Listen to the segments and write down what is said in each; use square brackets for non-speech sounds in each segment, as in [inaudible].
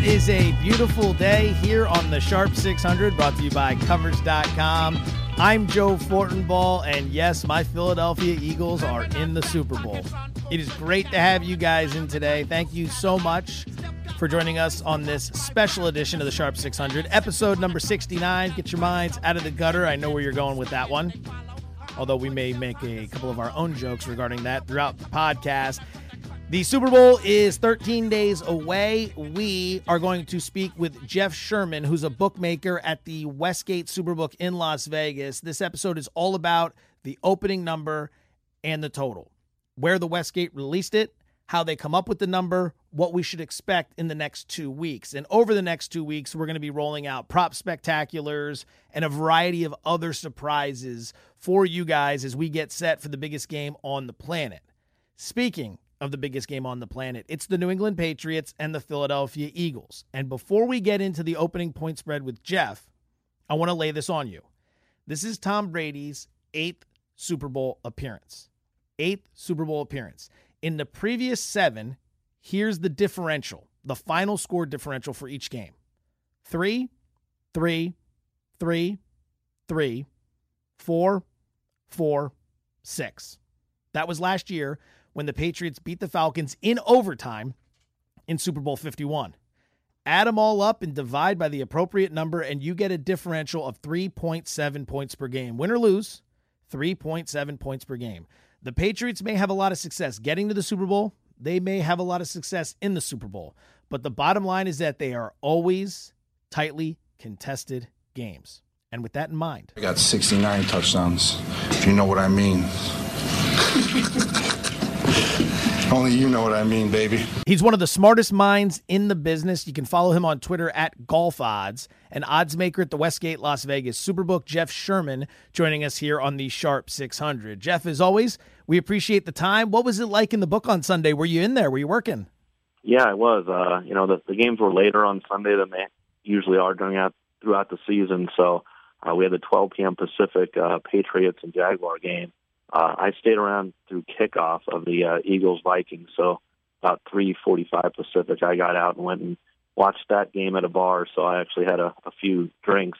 It is a beautiful day here on the Sharp 600, brought to you by Covers.com. I'm Joe Fortenbaugh, and yes, my Philadelphia Eagles are in the Super Bowl. It is great to have you guys in today. Thank you so much for joining us on this special edition of the Sharp 600, episode number 69. Get your minds out of the gutter. I know where you're going with that one, although we may make a couple of our own jokes regarding that throughout the podcast. The Super Bowl is 13 days away. We are going to speak with Jeff Sherman, who's a bookmaker at the Westgate Superbook in Las Vegas. This episode is all about the opening number and the total, where the Westgate released it, how they come up with the number, what we should expect in the next two weeks. And over the next two weeks, we're going to be rolling out prop spectaculars and a variety of other surprises for you guys as we get set for the biggest game on the planet. Speaking of the biggest game on the planet. It's the New England Patriots and the Philadelphia Eagles. And before we get into the opening point spread with Jeff, I want to lay this on you. This is Tom Brady's eighth Super Bowl appearance. Eighth Super Bowl appearance. In the previous seven, here's the differential, the final score differential for each game three, three, three, three, four, four, six. That was last year when the Patriots beat the Falcons in overtime in Super Bowl 51. Add them all up and divide by the appropriate number, and you get a differential of 3.7 points per game. Win or lose, 3.7 points per game. The Patriots may have a lot of success getting to the Super Bowl. They may have a lot of success in the Super Bowl. But the bottom line is that they are always tightly contested games. And with that in mind, I got 69 touchdowns, if you know what I mean. [laughs] Only you know what I mean, baby. He's one of the smartest minds in the business. You can follow him on Twitter at Golf Odds, an odds maker at the Westgate Las Vegas Superbook, Jeff Sherman, joining us here on the Sharp 600. Jeff, as always, we appreciate the time. What was it like in the book on Sunday? Were you in there? Were you working? Yeah, I was. Uh, you know, the, the games were later on Sunday than they usually are during out, throughout the season. So uh, we had the 12 p.m. Pacific uh, Patriots and Jaguar game uh, I stayed around through kickoff of the uh, Eagles Vikings. So about 3:45 Pacific, I got out and went and watched that game at a bar. So I actually had a, a few drinks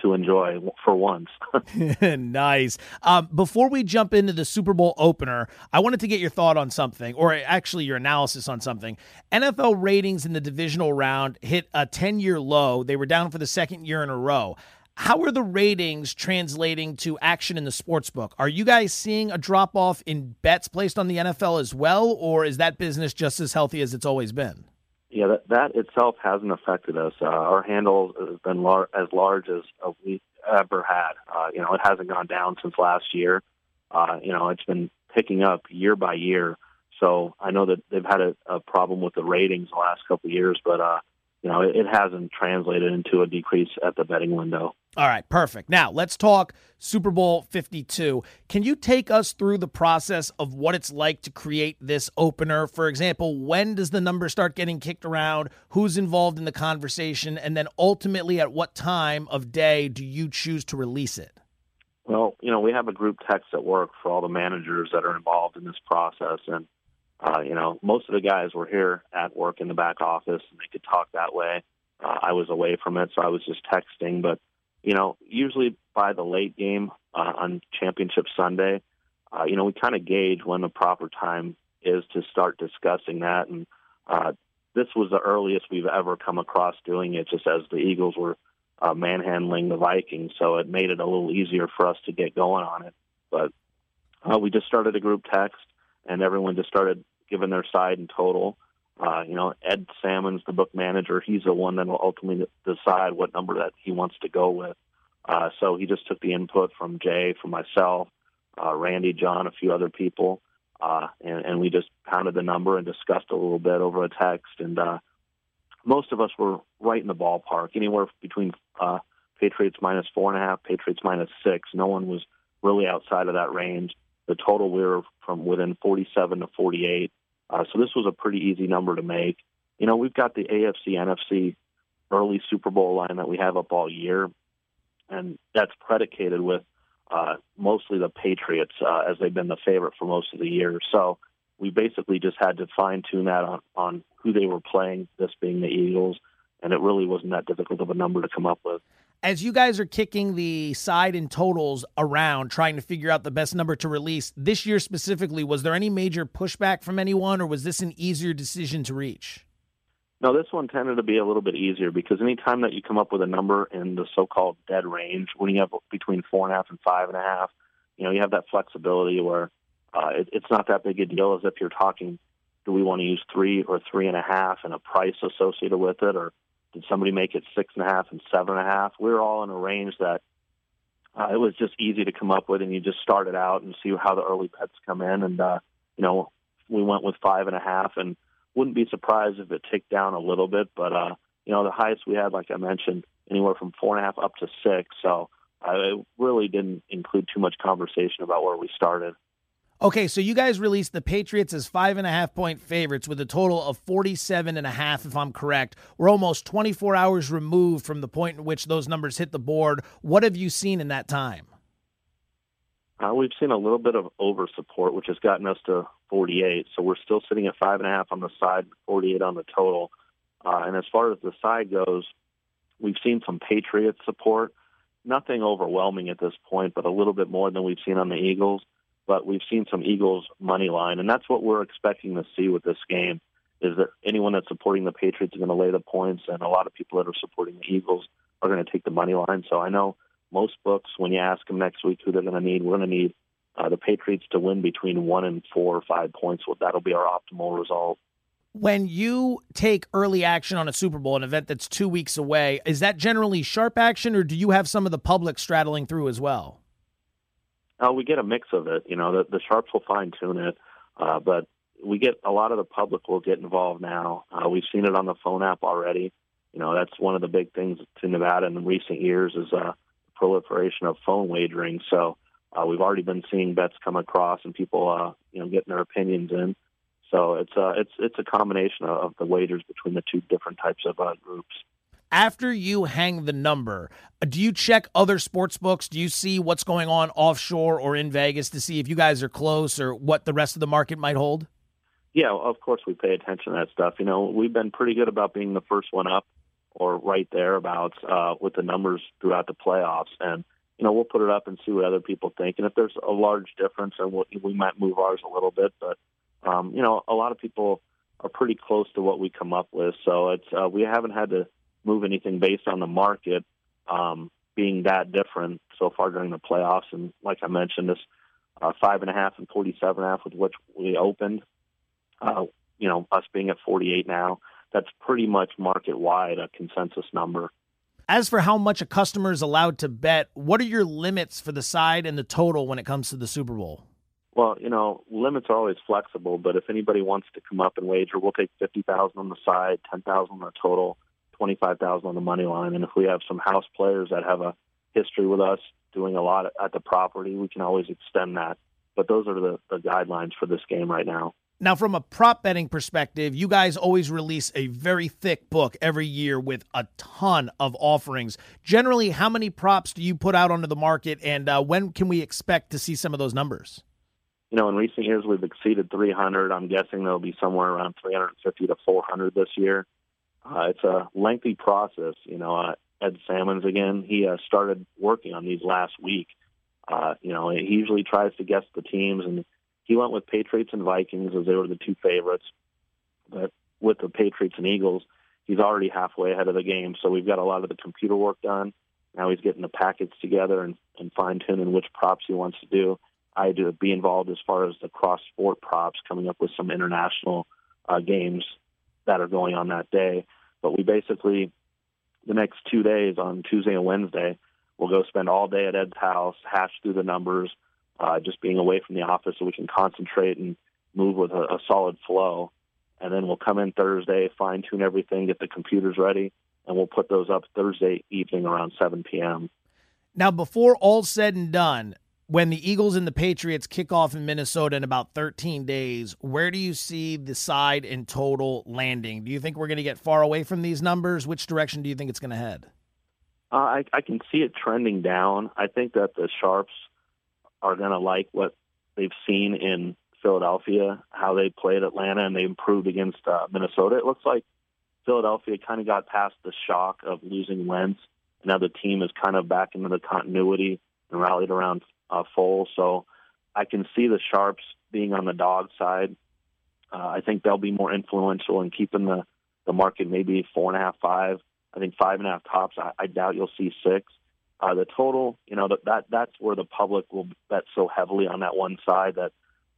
to enjoy for once. [laughs] [laughs] nice. Um, before we jump into the Super Bowl opener, I wanted to get your thought on something, or actually your analysis on something. NFL ratings in the divisional round hit a 10-year low. They were down for the second year in a row. How are the ratings translating to action in the sports book? Are you guys seeing a drop off in bets placed on the NFL as well, or is that business just as healthy as it's always been? Yeah, that, that itself hasn't affected us. Uh, our handle has been lar- as large as we ever had. Uh, you know, it hasn't gone down since last year. Uh, you know, it's been picking up year by year. So I know that they've had a, a problem with the ratings the last couple of years, but uh, you know, it, it hasn't translated into a decrease at the betting window. All right, perfect. Now let's talk Super Bowl 52. Can you take us through the process of what it's like to create this opener? For example, when does the number start getting kicked around? Who's involved in the conversation? And then ultimately, at what time of day do you choose to release it? Well, you know, we have a group text at work for all the managers that are involved in this process. And, uh, you know, most of the guys were here at work in the back office and they could talk that way. Uh, I was away from it, so I was just texting. But you know, usually by the late game uh, on Championship Sunday, uh, you know, we kind of gauge when the proper time is to start discussing that. And uh, this was the earliest we've ever come across doing it, just as the Eagles were uh, manhandling the Vikings. So it made it a little easier for us to get going on it. But uh, we just started a group text, and everyone just started giving their side in total. Uh, you know, Ed Salmon's the book manager. He's the one that will ultimately decide what number that he wants to go with. Uh, so he just took the input from Jay, from myself, uh, Randy, John, a few other people, uh, and, and we just pounded the number and discussed a little bit over a text. And uh, most of us were right in the ballpark, anywhere between uh, Patriots minus four and a half, Patriots minus six. No one was really outside of that range. The total we were from within 47 to 48. Uh, so this was a pretty easy number to make. You know, we've got the AFC NFC early Super Bowl line that we have up all year, and that's predicated with uh, mostly the Patriots uh, as they've been the favorite for most of the year. So, we basically just had to fine tune that on, on who they were playing, this being the Eagles, and it really wasn't that difficult of a number to come up with. As you guys are kicking the side and totals around, trying to figure out the best number to release this year specifically, was there any major pushback from anyone, or was this an easier decision to reach? No, this one tended to be a little bit easier because anytime that you come up with a number in the so-called dead range, when you have between four and a half and five and a half, you know, you have that flexibility where uh, it, it's not that big a deal as if you're talking, do we want to use three or three and a half and a price associated with it, or did somebody make it six and a half and seven and a half? We are all in a range that uh, it was just easy to come up with, and you just start it out and see how the early bets come in. And uh, you know, we went with five and a half, and wouldn't be surprised if it ticked down a little bit. But uh, you know, the highest we had, like I mentioned, anywhere from four and a half up to six. So I really didn't include too much conversation about where we started. Okay, so you guys released the Patriots as five and a half point favorites with a total of 47 and a half, if I'm correct. We're almost 24 hours removed from the point in which those numbers hit the board. What have you seen in that time? Uh, we've seen a little bit of over support, which has gotten us to 48. So we're still sitting at five and a half on the side, 48 on the total. Uh, and as far as the side goes, we've seen some Patriot support nothing overwhelming at this point, but a little bit more than we've seen on the Eagles. But we've seen some Eagles money line, and that's what we're expecting to see with this game. Is that anyone that's supporting the Patriots is going to lay the points, and a lot of people that are supporting the Eagles are going to take the money line. So I know most books, when you ask them next week who they're going to need, we're going to need uh, the Patriots to win between one and four or five points. Well, that'll be our optimal result. When you take early action on a Super Bowl, an event that's two weeks away, is that generally sharp action, or do you have some of the public straddling through as well? Uh, we get a mix of it. You know, the, the sharps will fine tune it, uh, but we get a lot of the public will get involved now. Uh, we've seen it on the phone app already. You know, that's one of the big things to Nevada in recent years is uh, proliferation of phone wagering. So uh, we've already been seeing bets come across and people, uh, you know, getting their opinions in. So it's uh, it's it's a combination of the wagers between the two different types of uh, groups. After you hang the number, do you check other sports books? Do you see what's going on offshore or in Vegas to see if you guys are close or what the rest of the market might hold? Yeah, of course we pay attention to that stuff. You know, we've been pretty good about being the first one up or right there about uh, with the numbers throughout the playoffs, and you know we'll put it up and see what other people think. And if there's a large difference, and we'll, we might move ours a little bit, but um, you know, a lot of people are pretty close to what we come up with. So it's uh, we haven't had to move anything based on the market um, being that different so far during the playoffs. And like I mentioned, this uh, five and a half and forty-seven and a half with which we opened. Uh, you know, us being at forty-eight now, that's pretty much market wide a consensus number. As for how much a customer is allowed to bet, what are your limits for the side and the total when it comes to the Super Bowl? Well, you know, limits are always flexible, but if anybody wants to come up and wager, we'll take fifty thousand on the side, ten thousand on the total, twenty five thousand on the money line. And if we have some house players that have a history with us doing a lot at the property, we can always extend that. But those are the, the guidelines for this game right now. Now, from a prop betting perspective, you guys always release a very thick book every year with a ton of offerings. Generally, how many props do you put out onto the market, and uh, when can we expect to see some of those numbers? you know, in recent years we've exceeded 300. I'm guessing there'll be somewhere around 350 to 400 this year. Uh, it's a lengthy process. You know, uh, Ed Salmons again, he uh, started working on these last week. Uh, you know, he usually tries to guess the teams, and he went with Patriots and Vikings as they were the two favorites. But with the Patriots and Eagles, he's already halfway ahead of the game. So we've got a lot of the computer work done. Now he's getting the packets together and, and fine tuning which props he wants to do. I to be involved as far as the cross sport props, coming up with some international uh, games that are going on that day. But we basically, the next two days on Tuesday and Wednesday, we'll go spend all day at Ed's house, hash through the numbers, uh, just being away from the office so we can concentrate and move with a, a solid flow. And then we'll come in Thursday, fine tune everything, get the computers ready, and we'll put those up Thursday evening around 7 p.m. Now, before all's said and done, when the Eagles and the Patriots kick off in Minnesota in about 13 days, where do you see the side in total landing? Do you think we're going to get far away from these numbers? Which direction do you think it's going to head? Uh, I, I can see it trending down. I think that the Sharps are going to like what they've seen in Philadelphia, how they played Atlanta, and they improved against uh, Minnesota. It looks like Philadelphia kind of got past the shock of losing Wentz. And now the team is kind of back into the continuity and rallied around uh, Foles. So I can see the Sharps being on the dog side. Uh, I think they'll be more influential in keeping the the market maybe four and a half, five. I think five and a half tops. I, I doubt you'll see six. Uh, the total, you know, that, that that's where the public will bet so heavily on that one side that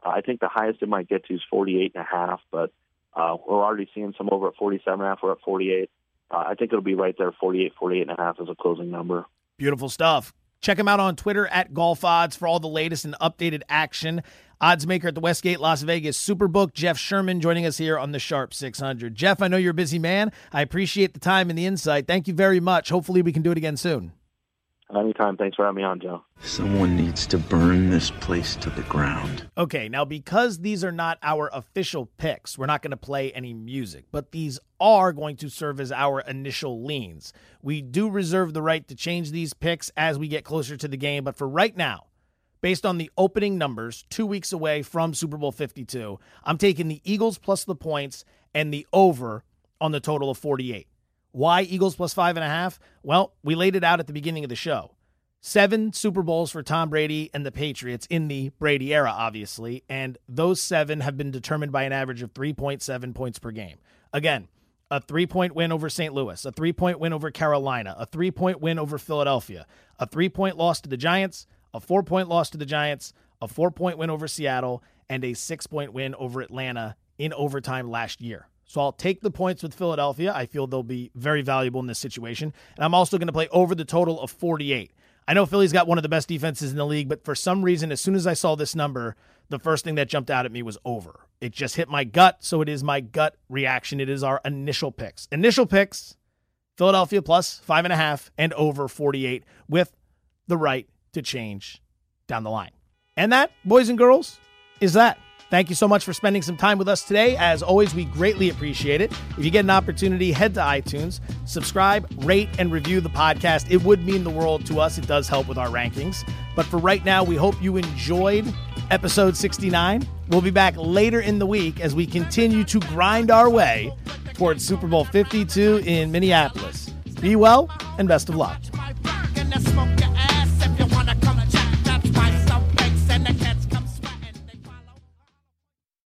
uh, I think the highest it might get to is 48 and a half, but uh, we're already seeing some over at 47 and a half. We're at 48. Uh, I think it'll be right there, 48, 48 and a half as a closing number. Beautiful stuff. Check him out on Twitter at Golf Odds for all the latest and updated action. Odds maker at the Westgate Las Vegas Superbook, Jeff Sherman, joining us here on the Sharp 600. Jeff, I know you're a busy man. I appreciate the time and the insight. Thank you very much. Hopefully, we can do it again soon. Anytime. Thanks for having me on, Joe. Someone needs to burn this place to the ground. Okay, now because these are not our official picks, we're not going to play any music, but these are going to serve as our initial leans. We do reserve the right to change these picks as we get closer to the game, but for right now, based on the opening numbers, two weeks away from Super Bowl 52, I'm taking the Eagles plus the points and the over on the total of 48. Why Eagles plus five and a half? Well, we laid it out at the beginning of the show. Seven Super Bowls for Tom Brady and the Patriots in the Brady era, obviously, and those seven have been determined by an average of 3.7 points per game. Again, a three point win over St. Louis, a three point win over Carolina, a three point win over Philadelphia, a three point loss to the Giants, a four point loss to the Giants, a four point win over Seattle, and a six point win over Atlanta in overtime last year. So I'll take the points with Philadelphia. I feel they'll be very valuable in this situation. And I'm also going to play over the total of 48. I know Philly's got one of the best defenses in the league, but for some reason, as soon as I saw this number, the first thing that jumped out at me was over. It just hit my gut, so it is my gut reaction. It is our initial picks. Initial picks Philadelphia plus five and a half and over 48 with the right to change down the line. And that, boys and girls, is that. Thank you so much for spending some time with us today. As always, we greatly appreciate it. If you get an opportunity, head to iTunes, subscribe, rate, and review the podcast. It would mean the world to us. It does help with our rankings. But for right now, we hope you enjoyed episode 69. We'll be back later in the week as we continue to grind our way towards Super Bowl 52 in Minneapolis. Be well and best of luck.